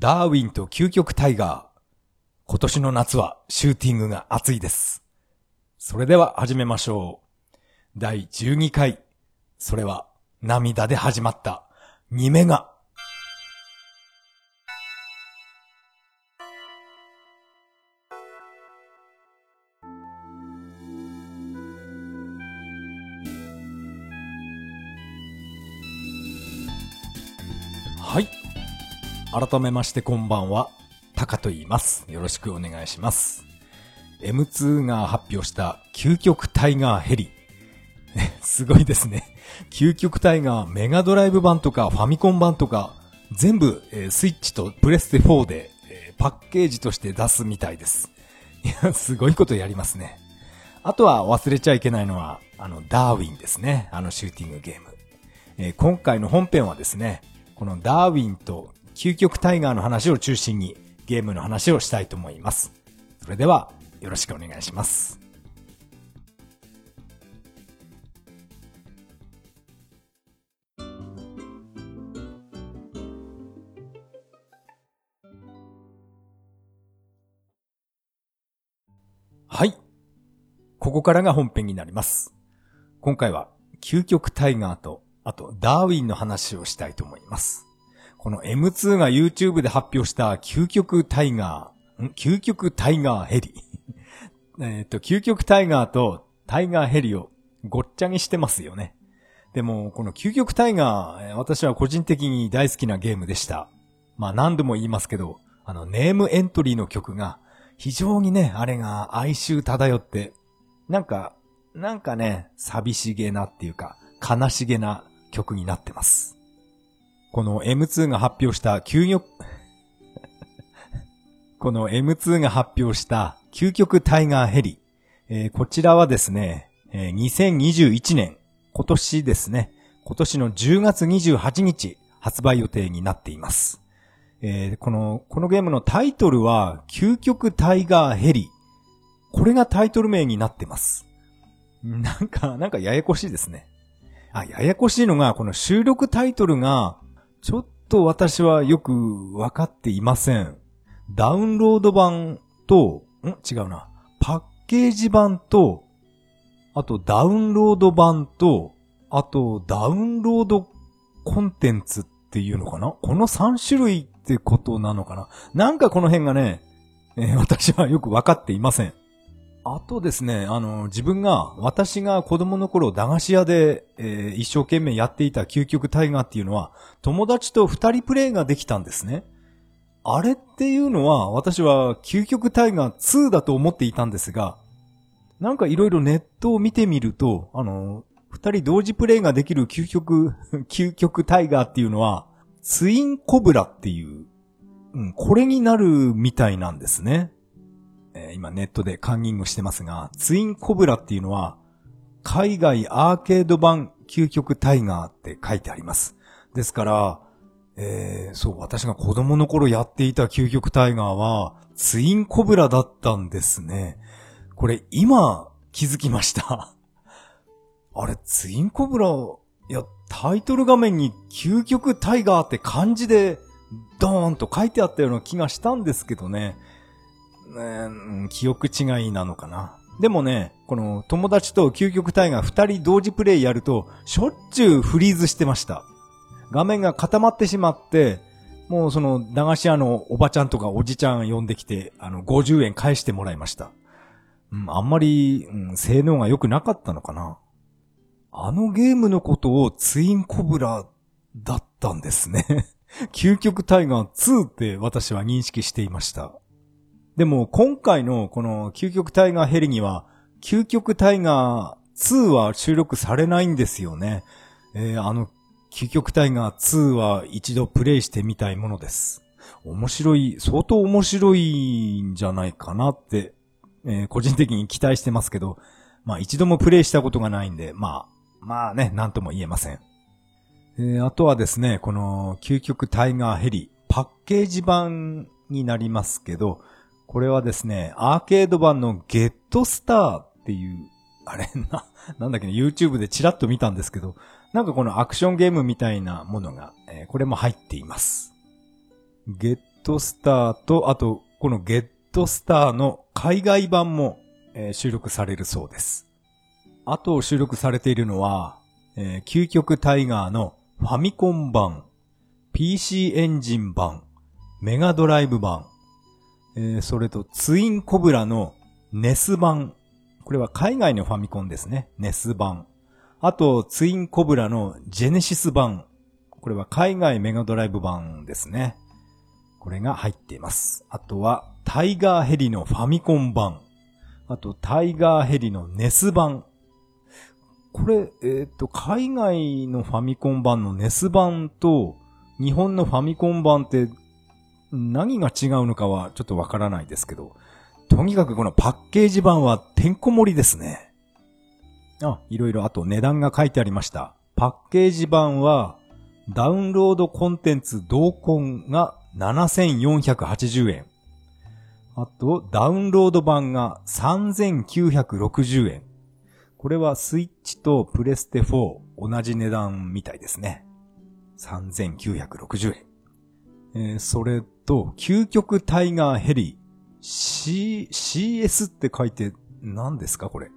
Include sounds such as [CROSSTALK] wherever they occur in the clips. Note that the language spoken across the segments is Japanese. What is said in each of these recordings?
ダーウィンと究極タイガー。今年の夏はシューティングが熱いです。それでは始めましょう。第12回。それは涙で始まった2メガ。改めましてこんばんは。タカと言います。よろしくお願いします。M2 が発表した究極タイガーヘリ。[LAUGHS] すごいですね。究極タイガーメガドライブ版とかファミコン版とか、全部、えースイッチとプレステ4で、えーパッケージとして出すみたいです。いや、すごいことやりますね。あとは忘れちゃいけないのは、あの、ダーウィンですね。あのシューティングゲーム。えー今回の本編はですね、このダーウィンと究極タイガーの話を中心にゲームの話をしたいと思います。それでは、よろしくお願いします。はい。ここからが本編になります。今回は、究極タイガーと、あと、ダーウィンの話をしたいと思います。この M2 が YouTube で発表した究極タイガー、ん？究極タイガーヘリ。[LAUGHS] えっと、究極タイガーとタイガーヘリをごっちゃにしてますよね。でも、この究極タイガー、えー私は個人的に大好きなゲームでした。まあ何度も言いますけど、あの、ネームエントリーの曲が、非常にね、あれが哀愁漂って、なんか、なんかね、寂しげなっていうか、悲しげな曲になってます。この M2 が発表した究極、[LAUGHS] この M2 が発表した究極タイガーヘリ。えーこちらはですね、えー2021年、今年ですね、今年の10月28日発売予定になっています。えーこの、このゲームのタイトルは、究極タイガーヘリ。これがタイトル名になってます。なんか、なんかややこしいですね。あ、ややこしいのが、この収録タイトルが、ちょっと私はよくわかっていません。ダウンロード版と、ん？違うな。パッケージ版と、あとダウンロード版と、あとダウンロードコンテンツっていうのかな？この3種類ってことなのかな？なんかこの辺がね、えー私はよくわかっていません。あとですね、あの、自分が、私が子供の頃、駄菓子屋で、えー一生懸命やっていた究極タイガーっていうのは、友達と二人プレイができたんですね。あれっていうのは、私は究極タイガー2だと思っていたんですが、なんかいろいろネットを見てみると、あの、二人同時プレイができる究極、[LAUGHS] 究極タイガーっていうのは、ツインコブラっていう、うん、これになるみたいなんですね。えー今ネットでカンニングしてますが、ツインコブラっていうのは、海外アーケード版究極タイガーって書いてあります。ですから、えーそう、私が子供の頃やっていた究極タイガーは、ツインコブラだったんですね。これ、今、気づきました。[LAUGHS] あれ、ツインコブラ、いや、タイトル画面に究極タイガーって漢字で、ドーンと書いてあったような気がしたんですけどね。記憶違いなのかな。でもね、この友達と究極タイガー二人同時プレイやると、しょっちゅうフリーズしてました。画面が固まってしまって、もうその駄菓子屋のおばちゃんとかおじちゃん呼んできて、あの、50円返してもらいました。うん、あんまり、うん、性能が良くなかったのかな。あのゲームのことをツインコブラだったんですね。[LAUGHS] 究極タイガー2って私は認識していました。でも今回のこの究極タイガーヘリには、究極タイガー2は収録されないんですよね。えーあの、究極タイガー2は一度プレイしてみたいものです。面白い、相当面白いんじゃないかなって、えー個人的に期待してますけど、まあ一度もプレイしたことがないんで、まあ、まあね、なんとも言えません。えーあとはですね、この究極タイガーヘリ、パッケージ版になりますけど、これはですね、アーケード版のゲットスターっていう、あれな、なんだっけね、YouTube でチラッと見たんですけど、なんかこのアクションゲームみたいなものが、えーこれも入っています。ゲットスターと、あと、このゲットスターの海外版も、えー収録されるそうです。あと収録されているのは、えー究極タイガーのファミコン版、PC エンジン版、メガドライブ版、えーそれとツインコブラのネス版。これは海外のファミコンですね。ネス版。あと、ツインコブラのジェネシス版。これは海外メガドライブ版ですね。これが入っています。あとは、タイガーヘリのファミコン版。あと、タイガーヘリのネス版。これ、えっ、と、海外のファミコン版のネス版と、日本のファミコン版って、何が違うのかはちょっとわからないですけど、とにかくこのパッケージ版はてんこ盛りですね。あ、いろいろあと値段が書いてありました。パッケージ版は、ダウンロードコンテンツ同梱が7480円。あと、ダウンロード版が3960円。これはスイッチとプレステ4同じ値段みたいですね。3960円。えーそれと、究極タイガーヘリ。C、CS って書いて何ですかこれ。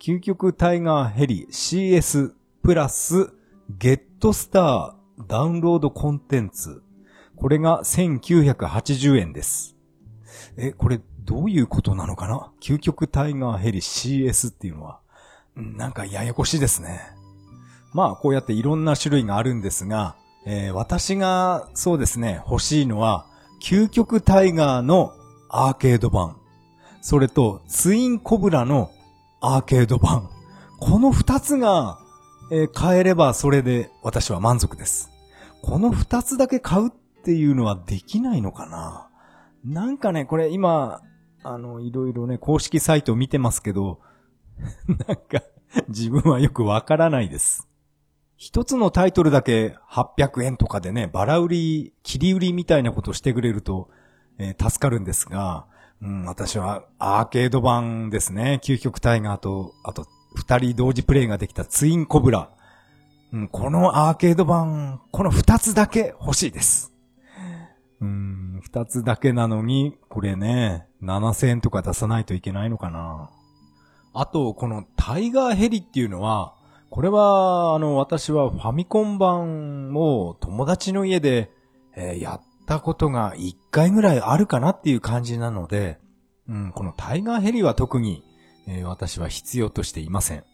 究極タイガーヘリ CS プラスゲットスターダウンロードコンテンツ。これが1980円です。え、これどういうことなのかな？究極タイガーヘリ CS っていうのは。なんかややこしいですね。まあ、こうやっていろんな種類があるんですが、えー私がそうですね、欲しいのは、究極タイガーのアーケード版。それと、ツインコブラのアーケード版。この二つが、えー買えればそれで私は満足です。この二つだけ買うっていうのはできないのかな？なんかね、これ今、あの、いろいろね、公式サイト見てますけど、[LAUGHS] なんか、自分はよくわからないです。一つのタイトルだけ800円とかでね、バラ売り、切り売りみたいなことをしてくれると、えー助かるんですが、うん、私はアーケード版ですね。究極タイガーと、あと、二人同時プレイができたツインコブラ。うん、このアーケード版、この二つだけ欲しいです。うん、二つだけなのに、これね、7000円とか出さないといけないのかな。あと、このタイガーヘリっていうのは、これは、あの、私はファミコン版を友達の家で、えーやったことが一回ぐらいあるかなっていう感じなので、うん、このタイガーヘリは特に、えー私は必要としていません。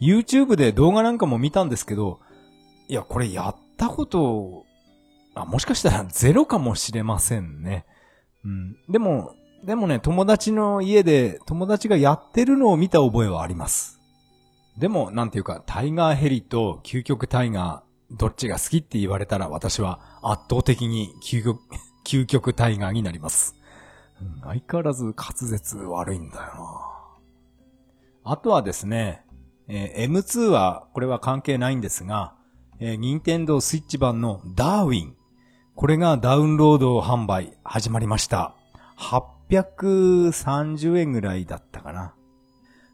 YouTube で動画なんかも見たんですけど、いや、これやったこと、あ、もしかしたらゼロかもしれませんね。うん。でも、でもね、友達の家で友達がやってるのを見た覚えはあります。でも、なんていうか、タイガーヘリと究極タイガー、どっちが好きって言われたら私は圧倒的に究極、[LAUGHS] 究極タイガーになります。相変わらず滑舌悪いんだよなあとはですね、えー M2 は、これは関係ないんですが、えー、任天堂スイッチ版のダーウィン。これがダウンロード販売始まりました。830円ぐらいだったかな。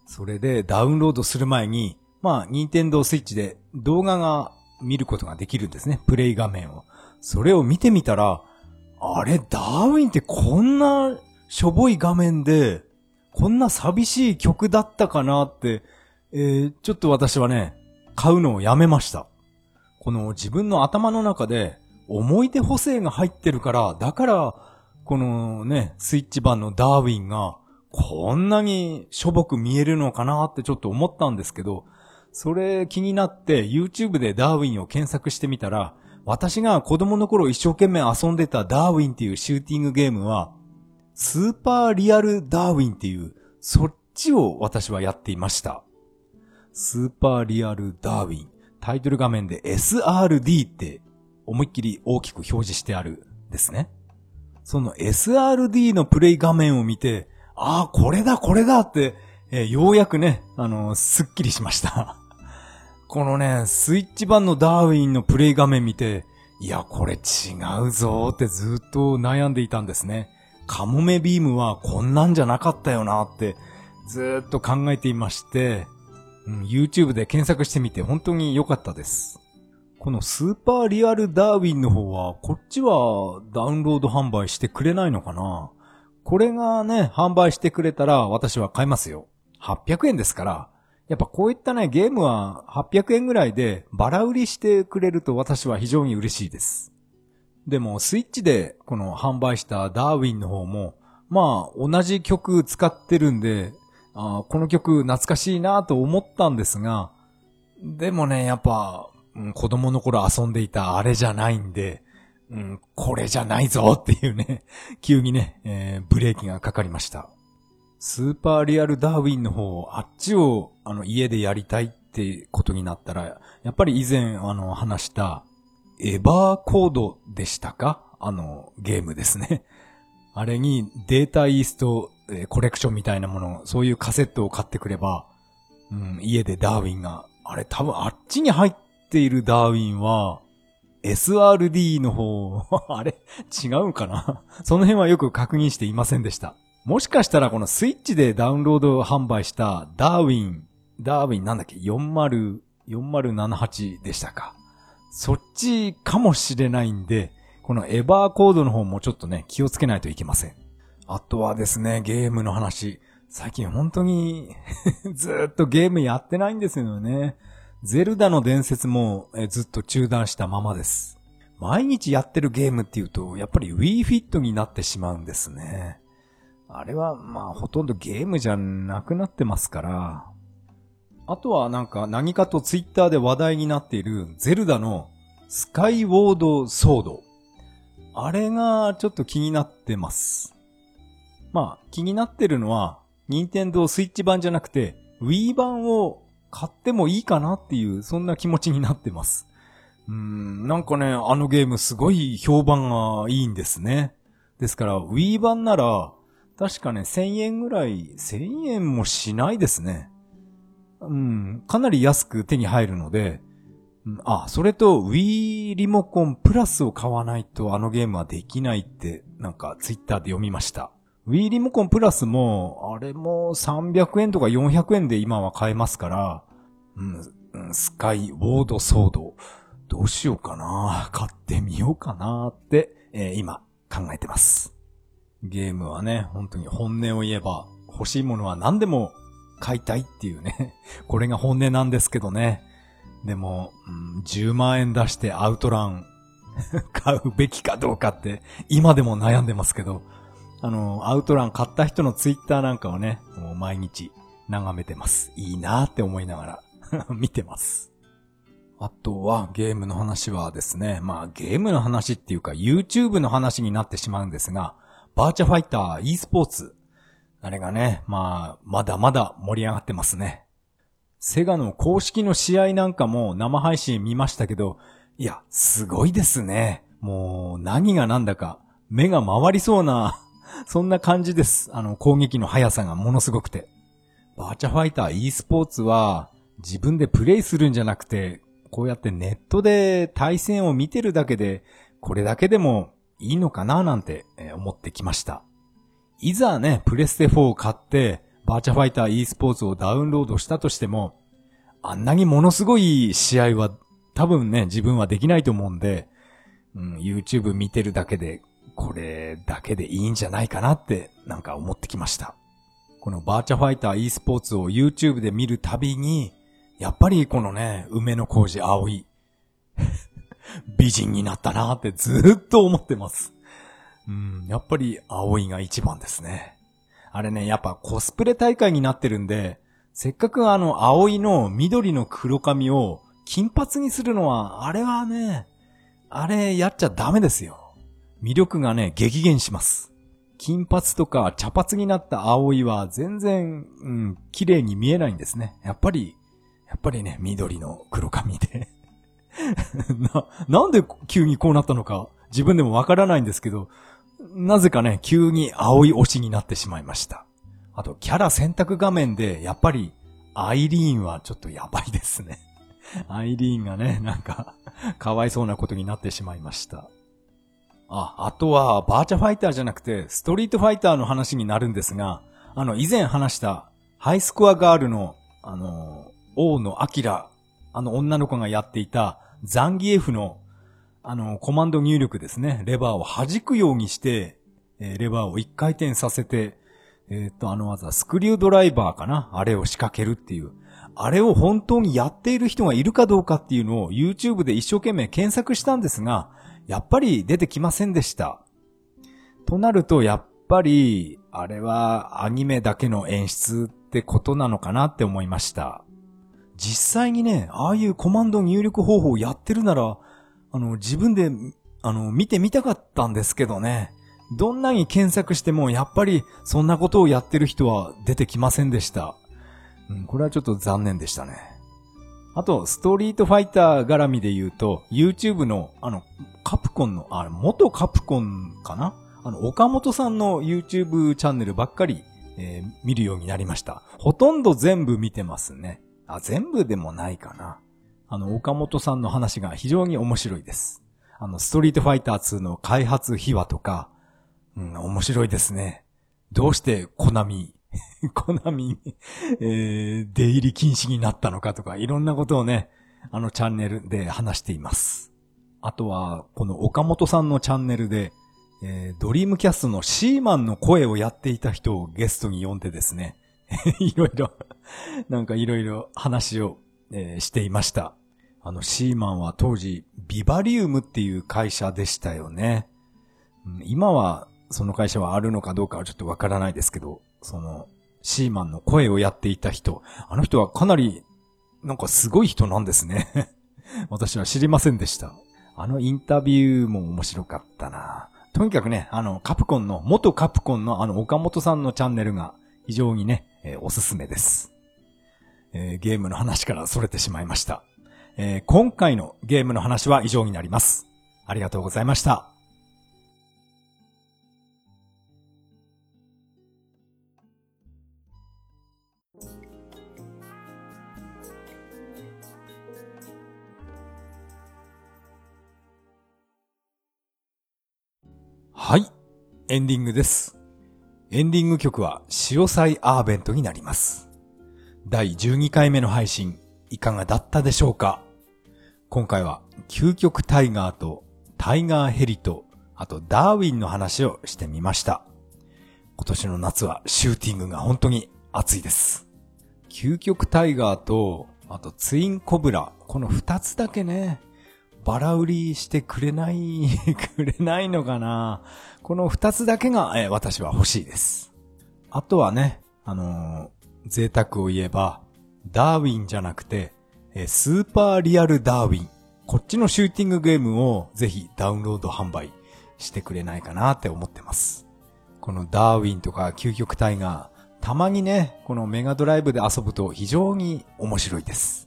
それでダウンロードする前に、まあ、任天堂スイッチで動画が見ることができるんですね。プレイ画面を。それを見てみたら、あれ、ダーウィンってこんなしょぼい画面で、こんな寂しい曲だったかなって、えーちょっと私はね、買うのをやめました。この自分の頭の中で思い出補正が入ってるから、だから、このね、スイッチ版のダーウィンが、こんなにしょぼく見えるのかなってちょっと思ったんですけど、それ気になって YouTube でダーウィンを検索してみたら、私が子供の頃一生懸命遊んでたダーウィンっていうシューティングゲームは、スーパーリアルダーウィンっていう、そっちを私はやっていました。スーパーリアルダーウィン。タイトル画面で SRD って思いっきり大きく表示してあるですね。その SRD のプレイ画面を見て、ああ、これだ、これだって、えーようやくね、あのすっきりしました。[LAUGHS] このね、スイッチ版のダーウィンのプレイ画面見て、いや、これ違うぞーってずっと悩んでいたんですね。カモメビームはこんなんじゃなかったよなって、ずーっと考えていまして、うん、YouTube で検索してみて本当に良かったです。このスーパーリアルダーウィンの方は、こっちはダウンロード販売してくれないのかな？これがね、販売してくれたら私は買いますよ。800円ですから、やっぱこういったね、ゲームは800円ぐらいでバラ売りしてくれると私は非常に嬉しいです。でも、スイッチでこの販売したダーウィンの方も、まあ、同じ曲使ってるんで、あこの曲懐かしいなと思ったんですが、でもね、やっぱ、うん、子供の頃遊んでいたあれじゃないんで、うん、これじゃないぞっていうね、[LAUGHS] 急にね、えー、ブレーキがかかりました。スーパーリアルダーウィンの方、あっちを、あの、家でやりたいってことになったら、やっぱり以前、あの、話した、エバーコードでしたか？あの、ゲームですね。あれにデータイースト、えー、コレクションみたいなもの、そういうカセットを買ってくれば、うん、家でダーウィンが、あれ多分あっちに入っているダーウィンは、SRD の方、[LAUGHS] あれ違うんかな？その辺はよく確認していませんでした。もしかしたらこのスイッチでダウンロード販売したダーウィン、ダーウィンなんだっけ ?40、4078でしたか。そっちかもしれないんで、このエバーコードの方もちょっとね、気をつけないといけません。あとはですね、ゲームの話。最近本当に [LAUGHS] ずっとゲームやってないんですよね。ゼルダの伝説もえずっと中断したままです。毎日やってるゲームっていうと、やっぱり Wii Fit になってしまうんですね。あれは、まあ、ほとんどゲームじゃなくなってますから。あとはなんか何かとツイッターで話題になっているゼルダのスカイウォードソード。あれがちょっと気になってます。まあ、気になってるのは、任天堂スイッチ版じゃなくて、Wii 版を買ってもいいかなっていう、そんな気持ちになってます。うん、なんかね、あのゲームすごい評判がいいんですね。ですから、Wii 版なら、確かね、1000円ぐらい、1000円もしないですね。うん、かなり安く手に入るので、あ、それと Wii リモコンプラスを買わないとあのゲームはできないって、なんかツイッターで読みました。Wii リモコンプラスも、あれも300円とか400円で今は買えますから、うん、スカイウォードソード、どうしようかな、買ってみようかなって、えー、今考えてます。ゲームはね、本当に本音を言えば、欲しいものは何でも買いたいっていうね、[LAUGHS] これが本音なんですけどね。でも、うん、10万円出してアウトラン [LAUGHS] 買うべきかどうかって今でも悩んでますけど、あの、アウトラン買った人のツイッターなんかをね、もう毎日眺めてます。いいなーって思いながら [LAUGHS] 見てます。あとはゲームの話はですね、まあゲームの話っていうか YouTube の話になってしまうんですが、バーチャファイター e スポーツ。あれがね、まあ、まだまだ盛り上がってますね。セガの公式の試合なんかも生配信見ましたけど、いや、すごいですね。もう、何が何だか、目が回りそうな、[LAUGHS] そんな感じです。あの、攻撃の速さがものすごくて。バーチャファイター e スポーツは、自分でプレイするんじゃなくて、こうやってネットで対戦を見てるだけで、これだけでもいいのかななんて思ってきました。いざね、プレステ4を買って、バーチャファイター e スポーツをダウンロードしたとしても、あんなにものすごい試合は多分ね、自分はできないと思うんで、うん、YouTube 見てるだけで、これだけでいいんじゃないかなってなんか思ってきました。このバーチャファイター e スポーツを YouTube で見るたびに、やっぱりこのね、梅の工事葵、[LAUGHS] 美人になったなってずっと思ってます。うん、やっぱり葵が一番ですね。あれね、やっぱコスプレ大会になってるんで、せっかくあの、葵の緑の黒髪を金髪にするのは、あれはね、あれやっちゃダメですよ。魅力がね、激減します。金髪とか茶髪になった葵は全然、うん、綺麗に見えないんですね。やっぱり、やっぱりね、緑の黒髪で [LAUGHS] な、なんで急にこうなったのか自分でもわからないんですけど、なぜかね、急に青い推しになってしまいました。あと、キャラ選択画面で、やっぱり、アイリーンはちょっとやばいですね。アイリーンがね、なんか、かわいそうなことになってしまいました。あ、あとは、バーチャファイターじゃなくて、ストリートファイターの話になるんですが、あの、以前話した、ハイスコアガールの、あの、王のアキラ、あの女の子がやっていた、ザンギエフの、あの、コマンド入力ですね。レバーを弾くようにして、え、レバーを一回転させて、えー、っと、あの技、スクリュードライバーかな？あれを仕掛けるっていう。あれを本当にやっている人がいるかどうかっていうのを YouTube で一生懸命検索したんですが、やっぱり出てきませんでした。となると、やっぱり、あれはアニメだけの演出ってことなのかなって思いました。実際にね、ああいうコマンド入力方法をやってるなら、あの、自分で、あの、見てみたかったんですけどね。どんなに検索しても、やっぱり、そんなことをやってる人は出てきませんでした。うん、これはちょっと残念でしたね。あと、ストリートファイター絡みで言うと、YouTube の、あの、カプコンの、あれ、元カプコンかな？あの、岡本さんの YouTube チャンネルばっかり、えー、見るようになりました。ほとんど全部見てますね。あ、全部でもないかな。あの、岡本さんの話が非常に面白いです。あの、ストリートファイター2の開発秘話とか、うん、面白いですね。どうしてコナミ、[LAUGHS] コナミ、えー、出入り禁止になったのかとか、いろんなことをね、あのチャンネルで話しています。あとは、この岡本さんのチャンネルで、えー、ドリームキャストのシーマンの声をやっていた人をゲストに呼んでですね、[LAUGHS] いろいろ、なんかいろいろ話を、えー、していました。あの、シーマンは当時、ビバリウムっていう会社でしたよね。今は、その会社はあるのかどうかはちょっとわからないですけど、その、シーマンの声をやっていた人、あの人はかなり、なんかすごい人なんですね。[LAUGHS] 私は知りませんでした。あのインタビューも面白かったな。とにかくね、あの、カプコンの、元カプコンのあの岡本さんのチャンネルが非常にね、えー、おすすめです。えー、ゲームの話から逸れてしまいました。えー、今回のゲームの話は以上になります。ありがとうございました。はい。エンディングです。エンディング曲は、潮祭アーベントになります。第12回目の配信、いかがだったでしょうか？今回は、究極タイガーと、タイガーヘリと、あとダーウィンの話をしてみました。今年の夏はシューティングが本当に熱いです。究極タイガーと、あとツインコブラ、この二つだけね、バラ売りしてくれない、[LAUGHS] くれないのかなこの二つだけが、え私は欲しいです。あとはね、あのー、贅沢を言えば、ダーウィンじゃなくて、えスーパーリアルダーウィン。こっちのシューティングゲームをぜひダウンロード販売してくれないかなって思ってます。このダーウィンとか究極体がたまにね、このメガドライブで遊ぶと非常に面白いです。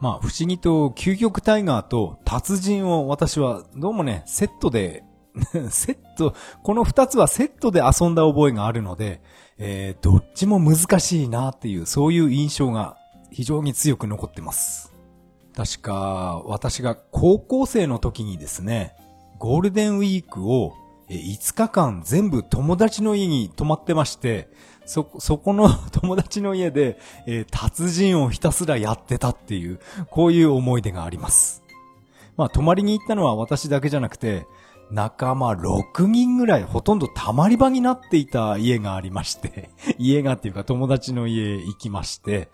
まあ、不思議と究極タイガーと達人を私はどうもね、セットで [LAUGHS] セット、この二つはセットで遊んだ覚えがあるので、えー、どっちも難しいなっていう、そういう印象が非常に強く残ってます。確か、私が高校生の時にですね、ゴールデンウィークを5日間全部友達の家に泊まってまして、そ、そこの [LAUGHS] 友達の家で、えー、達人をひたすらやってたっていう、こういう思い出があります。まあ、泊まりに行ったのは私だけじゃなくて、仲間6人ぐらいほとんど溜まり場になっていた家がありまして [LAUGHS] 家がっていうか友達の家行きまして、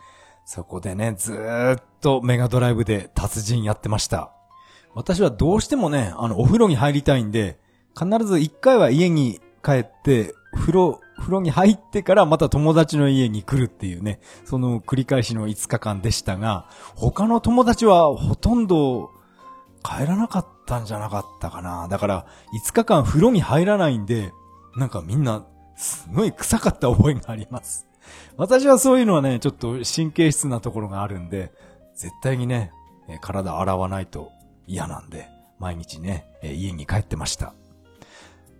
そこでね、ずーっとメガドライブで達人やってました。私はどうしてもね、あの、お風呂に入りたいんで、必ず一回は家に帰って、風呂、風呂に入ってからまた友達の家に来るっていうね、その繰り返しの5日間でしたが、他の友達はほとんど帰らなかったんじゃなかったかな。だから5日間風呂に入らないんで、なんかみんなすごい臭かった覚えがあります。私はそういうのはね、ちょっと神経質なところがあるんで、絶対にね、体洗わないと嫌なんで、毎日ね、家に帰ってました。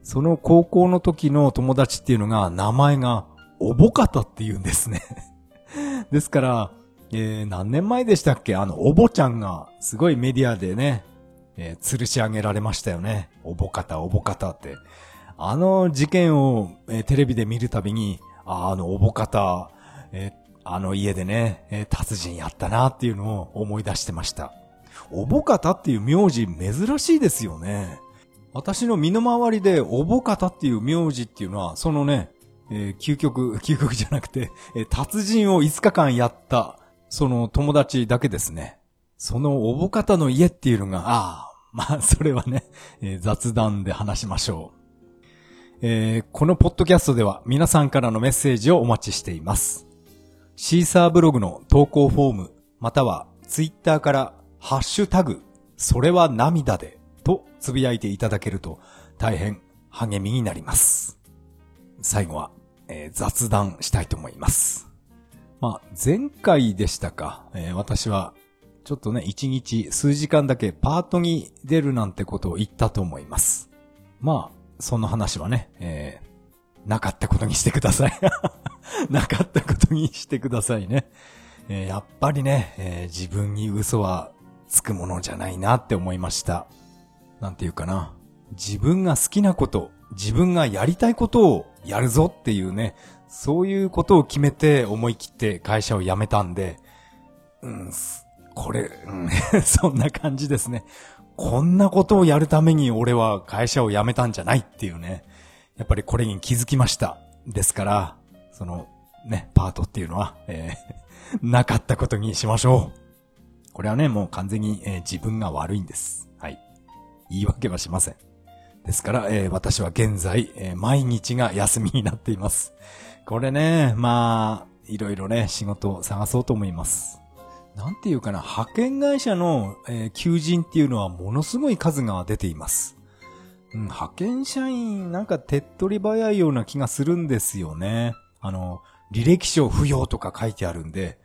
その高校の時の友達っていうのが、名前が、おぼかたって言うんですね [LAUGHS] ですから、えー、何年前でしたっけ？あの、おぼちゃんが、すごいメディアでね、えー、吊るし上げられましたよね。おぼかた、おぼかたって。あの事件を、えー、テレビで見るたびに、ああの、おぼかた、えー、あの家でね、えー、達人やったなっていうのを思い出してました。おぼかたっていう名字珍しいですよね。私の身の回りでおぼかたっていう名字っていうのは、そのね、えー、究極、[LAUGHS] 究極じゃなくて、えー、達人を5日間やった、その友達だけですね。そのおぼかたの家っていうのが、ああ、まあ、それはね、えー、雑談で話しましょう。えー、このポッドキャストでは皆さんからのメッセージをお待ちしています。シーサーブログの投稿フォーム、またはツイッターからハッシュタグ、それは涙でつぶやいていただけると大変励みになります。最後は、えー、雑談したいと思います。まあ、前回でしたか、えー、私はちょっとね、一日数時間だけパートに出るなんてことを言ったと思います。まあ、その話はね、えー、なかったことにしてください。[LAUGHS] なかったことにしてくださいね。えー、やっぱりね、えー、自分に嘘はつくものじゃないなって思いました。なんていうかな。自分が好きなこと、自分がやりたいことをやるぞっていうね、そういうことを決めて思い切って会社を辞めたんで、うん、これ、うん、[LAUGHS] そんな感じですね。こんなことをやるために俺は会社を辞めたんじゃないっていうね。やっぱりこれに気づきました。ですから、その、ね、パートっていうのは、えー、[LAUGHS] なかったことにしましょう。これはね、もう完全に、えー、自分が悪いんです。はい。言い訳はしません。ですから、えー、私は現在、えー、毎日が休みになっています。これね、まあ、いろいろね、仕事を探そうと思います。なんていうかな、派遣会社の、えー、求人っていうのはものすごい数が出ています。うん、派遣社員なんか手っ取り早いような気がするんですよね。あの、履歴書不要とか書いてあるんで、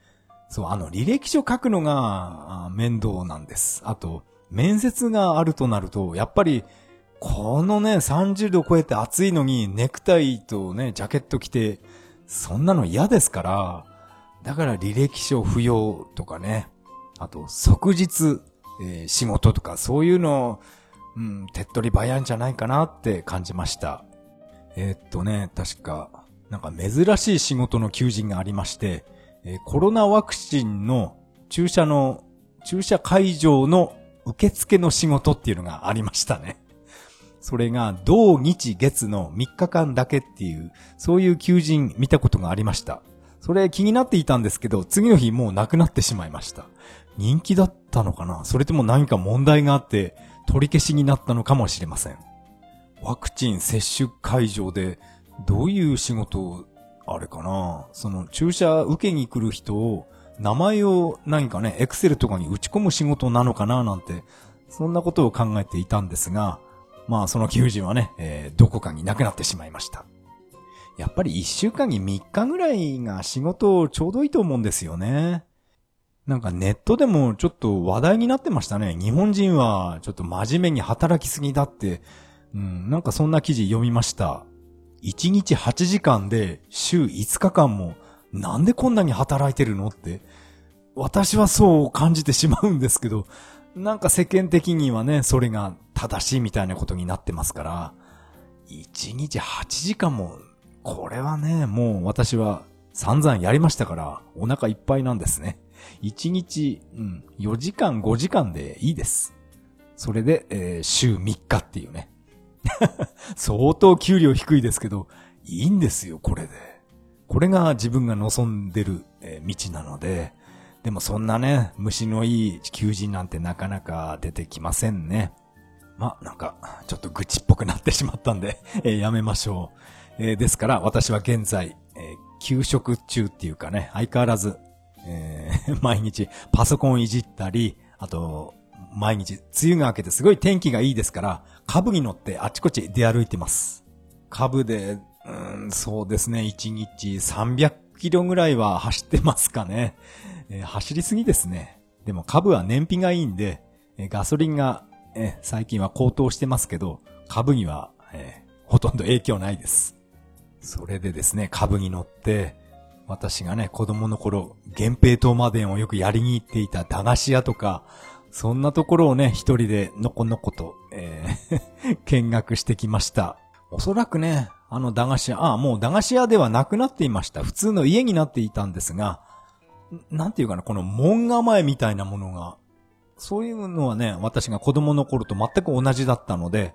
そう、あの、履歴書書くのが面倒なんです。あと、面接があるとなると、やっぱり、このね、30度超えて暑いのにネクタイとね、ジャケット着て、そんなの嫌ですから、だから履歴書不要とかね、あと即日、えー、仕事とかそういうの、うん、手っ取り早いんじゃないかなって感じました。えー、っとね、確か、なんか珍しい仕事の求人がありまして、えー、コロナワクチンの注射の、注射会場の受付の仕事っていうのがありましたね。[LAUGHS] それが、同日月の3日間だけっていう、そういう求人見たことがありました。それ気になっていたんですけど、次の日もうなくなってしまいました。人気だったのかな？それとも何か問題があって取り消しになったのかもしれません。ワクチン接種会場でどういう仕事、あれかな？その注射受けに来る人を名前を何かね、エクセルとかに打ち込む仕事なのかななんて、そんなことを考えていたんですが、まあその求人はね、えー、どこかになくなってしまいました。やっぱり一週間に3日ぐらいが仕事ちょうどいいと思うんですよね。なんかネットでもちょっと話題になってましたね。日本人はちょっと真面目に働きすぎだって、うん、なんかそんな記事読みました。1日8時間で週5日間もなんでこんなに働いてるのって、私はそう感じてしまうんですけど、なんか世間的にはね、それが正しいみたいなことになってますから、1日8時間もこれはね、もう私は散々やりましたから、お腹いっぱいなんですね。1日、うん、4時間、5時間でいいです。それで、えー、週3日っていうね。[LAUGHS] 相当給料低いですけど、いいんですよ、これで。これが自分が望んでる、えー、道なので、でもそんなね、虫のいい求人なんてなかなか出てきませんね。まなんか、ちょっと愚痴っぽくなってしまったんで、[LAUGHS] えー、やめましょう。えー、ですから、私は現在、えー、休職中っていうかね、相変わらず、えー、[LAUGHS] 毎日パソコンいじったり、あと、毎日、梅雨が明けてすごい天気がいいですから、株に乗ってあちこち出歩いてます。株で、うん、そうですね、1日300キロぐらいは走ってますかね。え、走りすぎですね。でも株は燃費がいいんで、え、ガソリンが、え、最近は高騰してますけど、株には、え、ほとんど影響ないです。それでですね、株に乗って、私がね、子供の頃、源平島までをよくやりに行っていた駄菓子屋とか、そんなところをね、一人でのこのこと、えー [LAUGHS] 見学してきました。おそらくね、あの駄菓子屋、ああ、もう駄菓子屋ではなくなっていました。普通の家になっていたんですが、なんていうかな、この門構えみたいなものが、そういうのはね、私が子供の頃と全く同じだったので、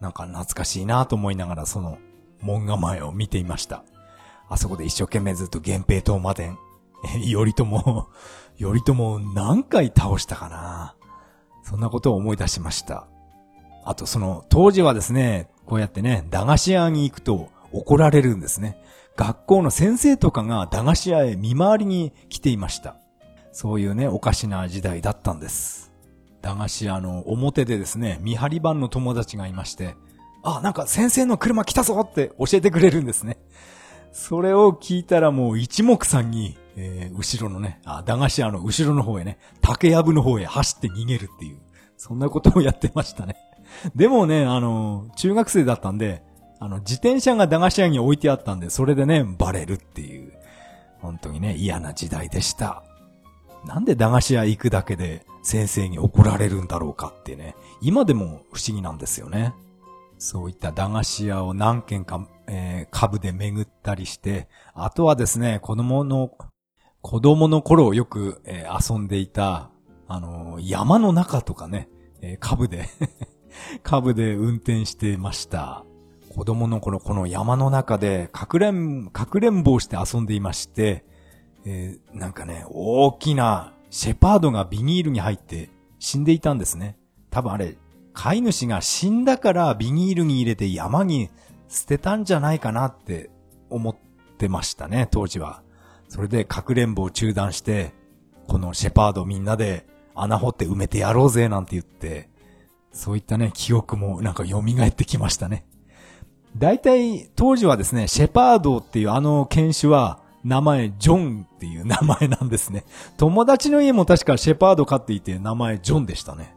なんか懐かしいなと思いながらその門構えを見ていました。あそこで一生懸命ずっと源平島まで、[LAUGHS] 頼朝、[LAUGHS] 頼朝何回倒したかなそんなことを思い出しました。あとその、当時はですね、こうやってね、駄菓子屋に行くと怒られるんですね。学校の先生とかが駄菓子屋へ見回りに来ていました。そういうね、おかしな時代だったんです。駄菓子屋の表でですね、見張り番の友達がいまして、あ、なんか先生の車来たぞって教えてくれるんですね。それを聞いたらもう一目散に、えー、後ろのね、あ、駄菓子屋の後ろの方へね、竹やぶの方へ走って逃げるっていう、そんなことをやってましたね。でもね、あの、中学生だったんで、あの、自転車が駄菓子屋に置いてあったんで、それでね、バレるっていう、本当にね、嫌な時代でした。なんで駄菓子屋行くだけで先生に怒られるんだろうかってね、今でも不思議なんですよね。そういった駄菓子屋を何軒か、えー、株で巡ったりして、あとはですね、子供の、子供の頃よく、えー、遊んでいた、あのー、山の中とかね、えー、株で [LAUGHS] 株で運転してました。子供の頃この山の中でかくれん、かくれんぼをして遊んでいまして、えー、なんかね、大きなシェパードがビニールに入って死んでいたんですね。多分あれ、飼い主が死んだからビニールに入れて山に捨てたんじゃないかなって思ってましたね、当時は。それでかくれんぼを中断して、このシェパードみんなで穴掘って埋めてやろうぜなんて言って、そういったね、記憶もなんか蘇ってきましたね。大体、当時はですね、シェパードっていうあの犬種は、名前、ジョンっていう名前なんですね。[LAUGHS] 友達の家も確かシェパード飼っていて、名前、ジョンでしたね。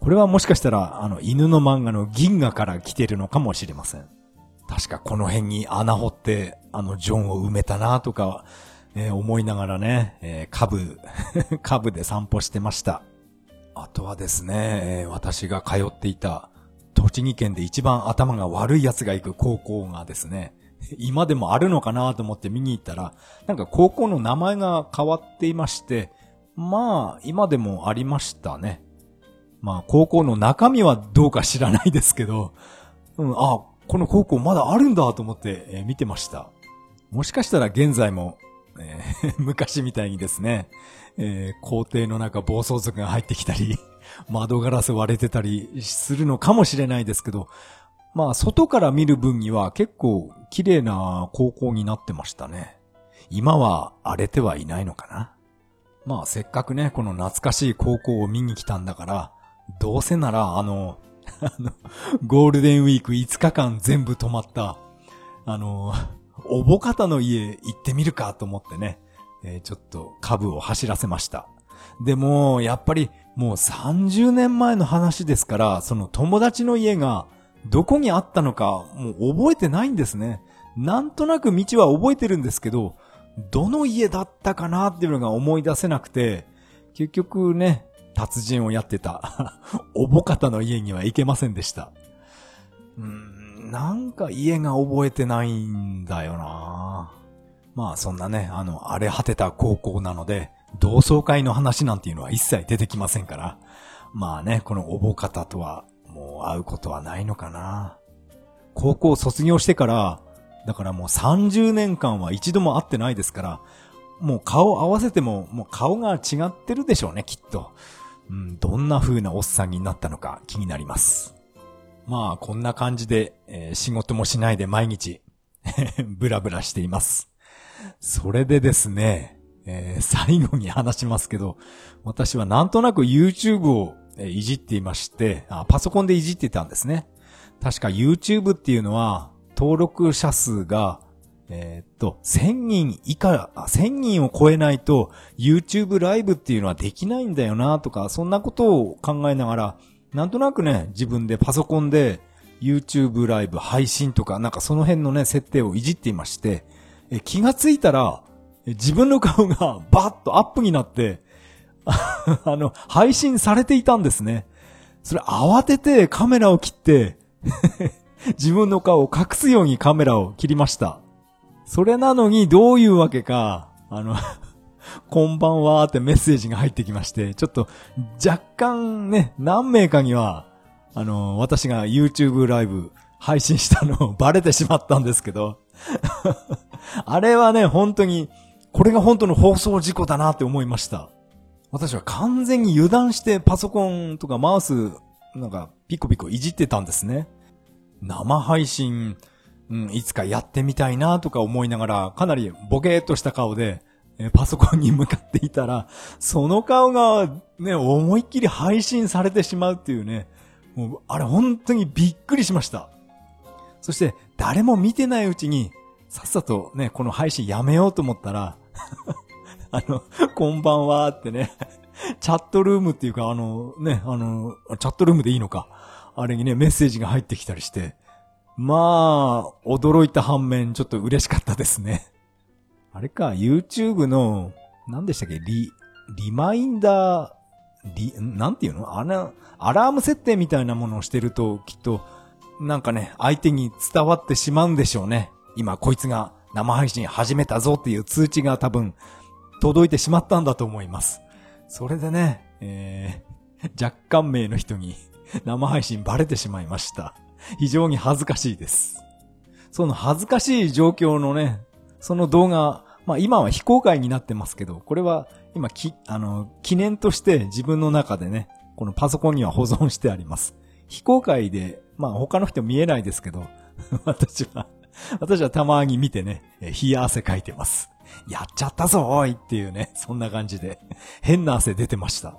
これはもしかしたら、あの、犬の漫画の銀河から来てるのかもしれません。確かこの辺に穴掘って、あの、ジョンを埋めたなとか、えー、思いながらね、えー、株、[LAUGHS] 株で散歩してました。あとはですね、え、私が通っていた、栃木県で一番頭が悪い奴が行く高校がですね、今でもあるのかなと思って見に行ったら、なんか高校の名前が変わっていまして、まあ、今でもありましたね。まあ、高校の中身はどうか知らないですけど、うん、あ、この高校まだあるんだと思って、えー、見てました。もしかしたら現在も、えー、[LAUGHS] 昔みたいにですね、えー、校庭の中暴走族が入ってきたり、窓ガラス割れてたりするのかもしれないですけど、まあ、外から見る分には結構綺麗な高校になってましたね。今は荒れてはいないのかな。まあ、せっかくね、この懐かしい高校を見に来たんだから、どうせなら、あの、[LAUGHS] あの、ゴールデンウィーク5日間全部泊まった、あの、おぼかたの家行ってみるかと思ってね、えー、ちょっと株を走らせました。でも、やっぱりもう30年前の話ですから、その友達の家がどこにあったのかもう覚えてないんですね。なんとなく道は覚えてるんですけど、どの家だったかなっていうのが思い出せなくて、結局ね、達人をやってた [LAUGHS] おぼかたの家には行けませんでした。うーん、なんか家が覚えてないんだよなまあそんなね、あの、荒れ果てた高校なので、同窓会の話なんていうのは一切出てきませんから、まあね、このおぼかたとはもう会うことはないのかな高校卒業してから、だからもう30年間は一度も会ってないですから、もう顔合わせても、もう顔が違ってるでしょうね、きっと。うん、どんな風なおっさんになったのか気になります。まあ、こんな感じで、えー、仕事もしないで毎日 [LAUGHS] ブラブラしています。それでですね、えー、最後に話しますけど、私はなんとなく YouTube をいじっていましてあ、パソコンでいじってたんですね。確か YouTube っていうのは、登録者数がえー、っと、1000人以下、1000人を超えないと YouTube ライブっていうのはできないんだよなとか、そんなことを考えながら、なんとなくね、自分でパソコンで YouTube ライブ配信とか、なんかその辺のね、設定をいじっていまして、え気がついたら、自分の顔がバッとアップになって、[LAUGHS] あの、配信されていたんですね。それ慌ててカメラを切って [LAUGHS] 自分の顔を隠すようにカメラを切りました。それなのにどういうわけか、あの [LAUGHS] こんばんはーってメッセージが入ってきまして、ちょっと若干ね、何名かには、あの、私が YouTube ライブ配信したのをバレてしまったんですけど、あれはね、本当に、これが本当の放送事故だなって思いました。私は完全に油断してパソコンとかマウス、なんかピコピコいじってたんですね。生配信、うん、いつかやってみたいなとか思いながら、かなりボケーっとした顔で、えパソコンに向かっていたら、その顔がね、思いっきり配信されてしまうっていうね、もう、あれ本当にびっくりしました。そして、誰も見てないうちに、さっさとね、この配信やめようと思ったら、あの、こんばんはってね、チャットルームっていうか、あの、ね、あの、チャットルームでいいのか。あれにね、メッセージが入ってきたりして、まあ、驚いた反面、ちょっと嬉しかったですね。あれか、YouTube の、何でしたっけ、リ、リマインダー、リ、なんていうの？あの、アラーム設定みたいなものをしてると、きっと、なんかね、相手に伝わってしまうんでしょうね。今、こいつが生配信始めたぞっていう通知が多分、届いてしまったんだと思います。それでね、えー、[LAUGHS] 若干名の人に [LAUGHS] 生配信バレてしまいました。非常に恥ずかしいです。その恥ずかしい状況のね、その動画、まあ今は非公開になってますけど、これは今き、あの、記念として自分の中でね、このパソコンには保存してあります。非公開で、まあ他の人見えないですけど、[LAUGHS] 私は、[LAUGHS] 私はたまに見てね、冷や汗かいてます。やっちゃったぞおいっていうね、そんな感じで、変な汗出てました。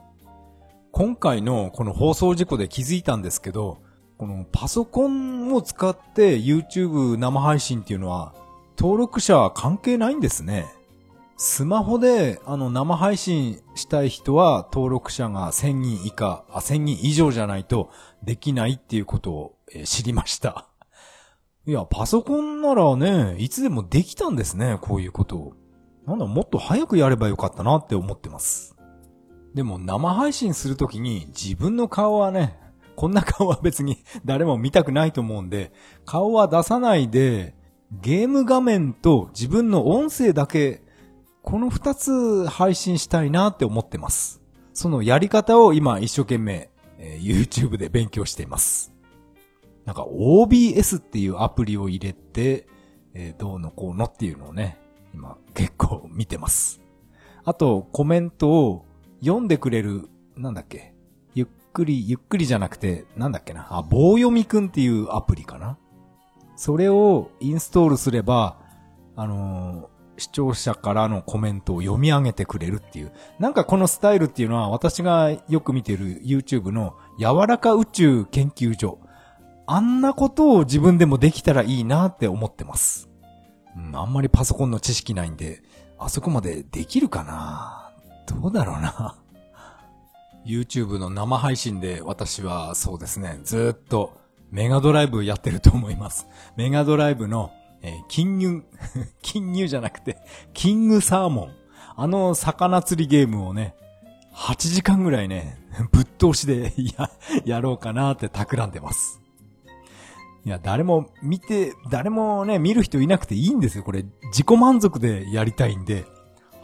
今回のこの放送事故で気づいたんですけど、このパソコンを使って YouTube 生配信っていうのは、登録者は関係ないんですね。スマホであの生配信したい人は登録者が1000人以下、あ、1000人以上じゃないとできないっていうことを知りました。いや、パソコンならね、いつでもできたんですね、こういうことを。なんだ、もっと早くやればよかったなって思ってます。でも生配信するときに自分の顔はね、こんな顔は別に誰も見たくないと思うんで、顔は出さないで、ゲーム画面と自分の音声だけ、この二つ配信したいなって思ってます。そのやり方を今一生懸命、えー YouTube で勉強しています。なんか OBS っていうアプリを入れて、えーどうのこうのっていうのをね、今結構見てます。あとコメントを読んでくれる、なんだっけ、ゆっくり、ゆっくりじゃなくて、なんだっけな、あ、棒読みくんっていうアプリかな？それをインストールすれば、あのー視聴者からのコメントを読み上げてくれるっていう。なんかこのスタイルっていうのは私がよく見てる YouTube の柔らか宇宙研究所。あんなことを自分でもできたらいいなって思ってます。うん、あんまりパソコンの知識ないんで、あそこまでできるかな？どうだろうな？[LAUGHS] YouTube の生配信で私はそうですね、ずっとメガドライブやってると思います。メガドライブの、えー金乳、金乳 [LAUGHS] じゃなくて、キングサーモン。あの魚釣りゲームをね、8時間ぐらいね、ぶっ通しでや、やろうかなって企んでます。いや、誰も見て、誰もね、見る人いなくていいんですよ。これ、自己満足でやりたいんで、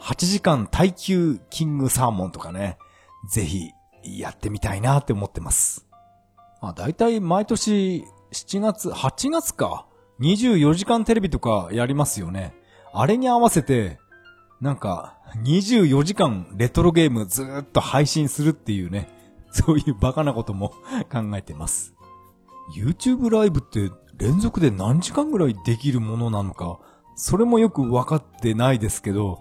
8時間耐久キングサーモンとかね、ぜひやってみたいなって思ってます。まあ、だいたい毎年7月、8月か。24時間テレビとかやりますよね。あれに合わせて、なんか、24時間レトロゲームずーっと配信するっていうね、そういうバカなことも [LAUGHS] 考えてます。YouTube ライブって連続で何時間ぐらいできるものなのか、それもよくわかってないですけど、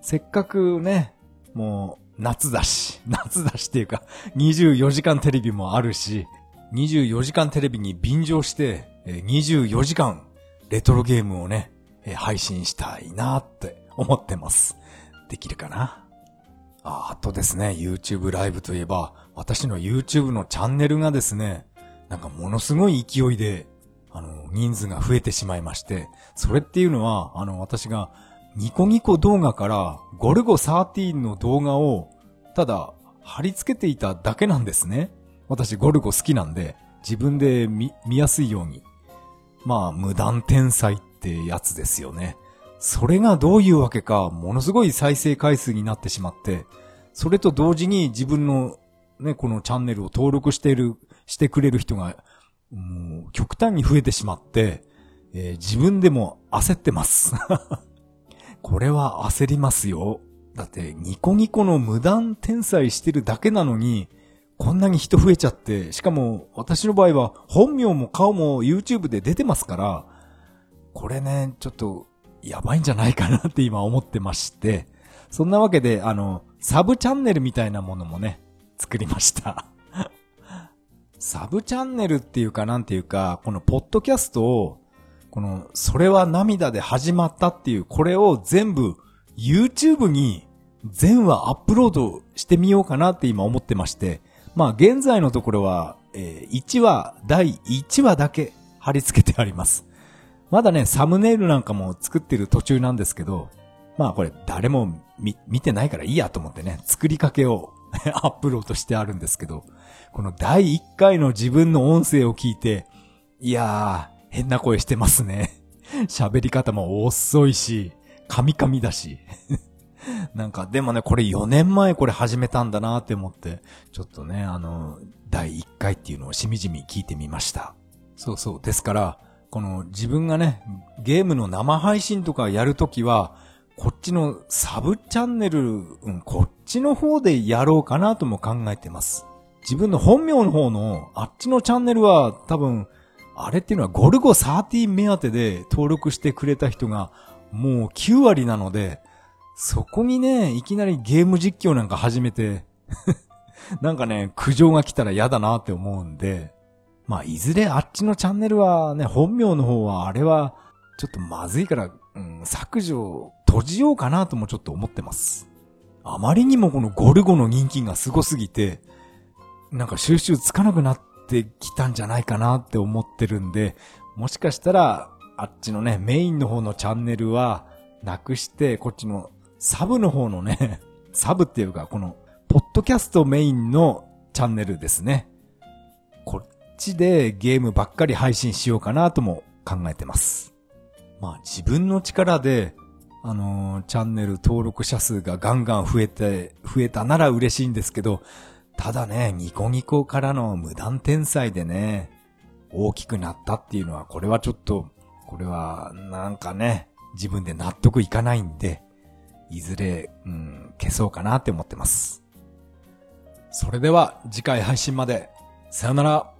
せっかくね、もう夏だし、[LAUGHS] 夏だしっていうか、24時間テレビもあるし、24時間テレビに便乗して、24時間レトロゲームをね、配信したいなって思ってます。できるかな？ああとですね、YouTube ライブといえば、私の YouTube のチャンネルがですね、なんかものすごい勢いで、あの、人数が増えてしまいまして、それっていうのは、あの、私がニコニコ動画からゴルゴ13の動画を、ただ貼り付けていただけなんですね。私ゴルゴ好きなんで、自分で見、見やすいように。まあ、無断天才ってやつですよね。それがどういうわけか、ものすごい再生回数になってしまって、それと同時に自分のね、このチャンネルを登録している、してくれる人が、もう、極端に増えてしまって、えー、自分でも焦ってます。[LAUGHS] これは焦りますよ。だって、ニコニコの無断転載してるだけなのに、こんなに人増えちゃって、しかも私の場合は本名も顔も YouTube で出てますから、これね、ちょっとやばいんじゃないかなって今思ってまして、そんなわけで、あの、サブチャンネルみたいなものもね、作りましたサブチャンネルっていうかなんていうか、このポッドキャストを、この、それは涙で始まったっていう、これを全部 YouTube に全話アップロードしてみようかなって今思ってまして、まあ現在のところは、えー、1話、第1話だけ貼り付けてあります。まだね、サムネイルなんかも作ってる途中なんですけど、まあこれ誰も見、見てないからいいやと思ってね、作りかけを [LAUGHS] アップロードしてあるんですけど、この第1回の自分の音声を聞いて、いやー、変な声してますね。[LAUGHS] 喋り方も遅いし、カミカミだし。[LAUGHS] なんか、でもね、これ4年前これ始めたんだなって思って、ちょっとね、あの、第1回っていうのをしみじみ聞いてみました。そうそう。ですから、この自分がね、ゲームの生配信とかやるときは、こっちのサブチャンネル、うん、こっちの方でやろうかなとも考えてます。自分の本名の方の、あっちのチャンネルは多分、あれっていうのはゴルゴ13目当てで登録してくれた人がもう9割なので、そこにね、いきなりゲーム実況なんか始めて [LAUGHS] なんかね、苦情が来たら嫌だなって思うんで、まあ、いずれあっちのチャンネルはね、本名の方はあれは、ちょっとまずいから、うん、削除閉じようかなともちょっと思ってます。あまりにもこのゴルゴの人気がすごすぎて、なんか収集つかなくなってきたんじゃないかなって思ってるんで、もしかしたら、あっちのね、メインの方のチャンネルは、なくして、こっちのサブの方のね、[LAUGHS] サブっていうか、この、ポッドキャストメインのチャンネルですね。こっちでゲームばっかり配信しようかなとも考えてます。まあ自分の力であのー、チャンネル登録者数がガンガン増えて、増えたなら嬉しいんですけど、ただね、ニコニコからの無断転載でね、大きくなったっていうのは、これはちょっと、これは、なんかね、自分で納得いかないんで、いずれ、うん、消そうかなって思ってます。それでは、次回配信まで、さよなら。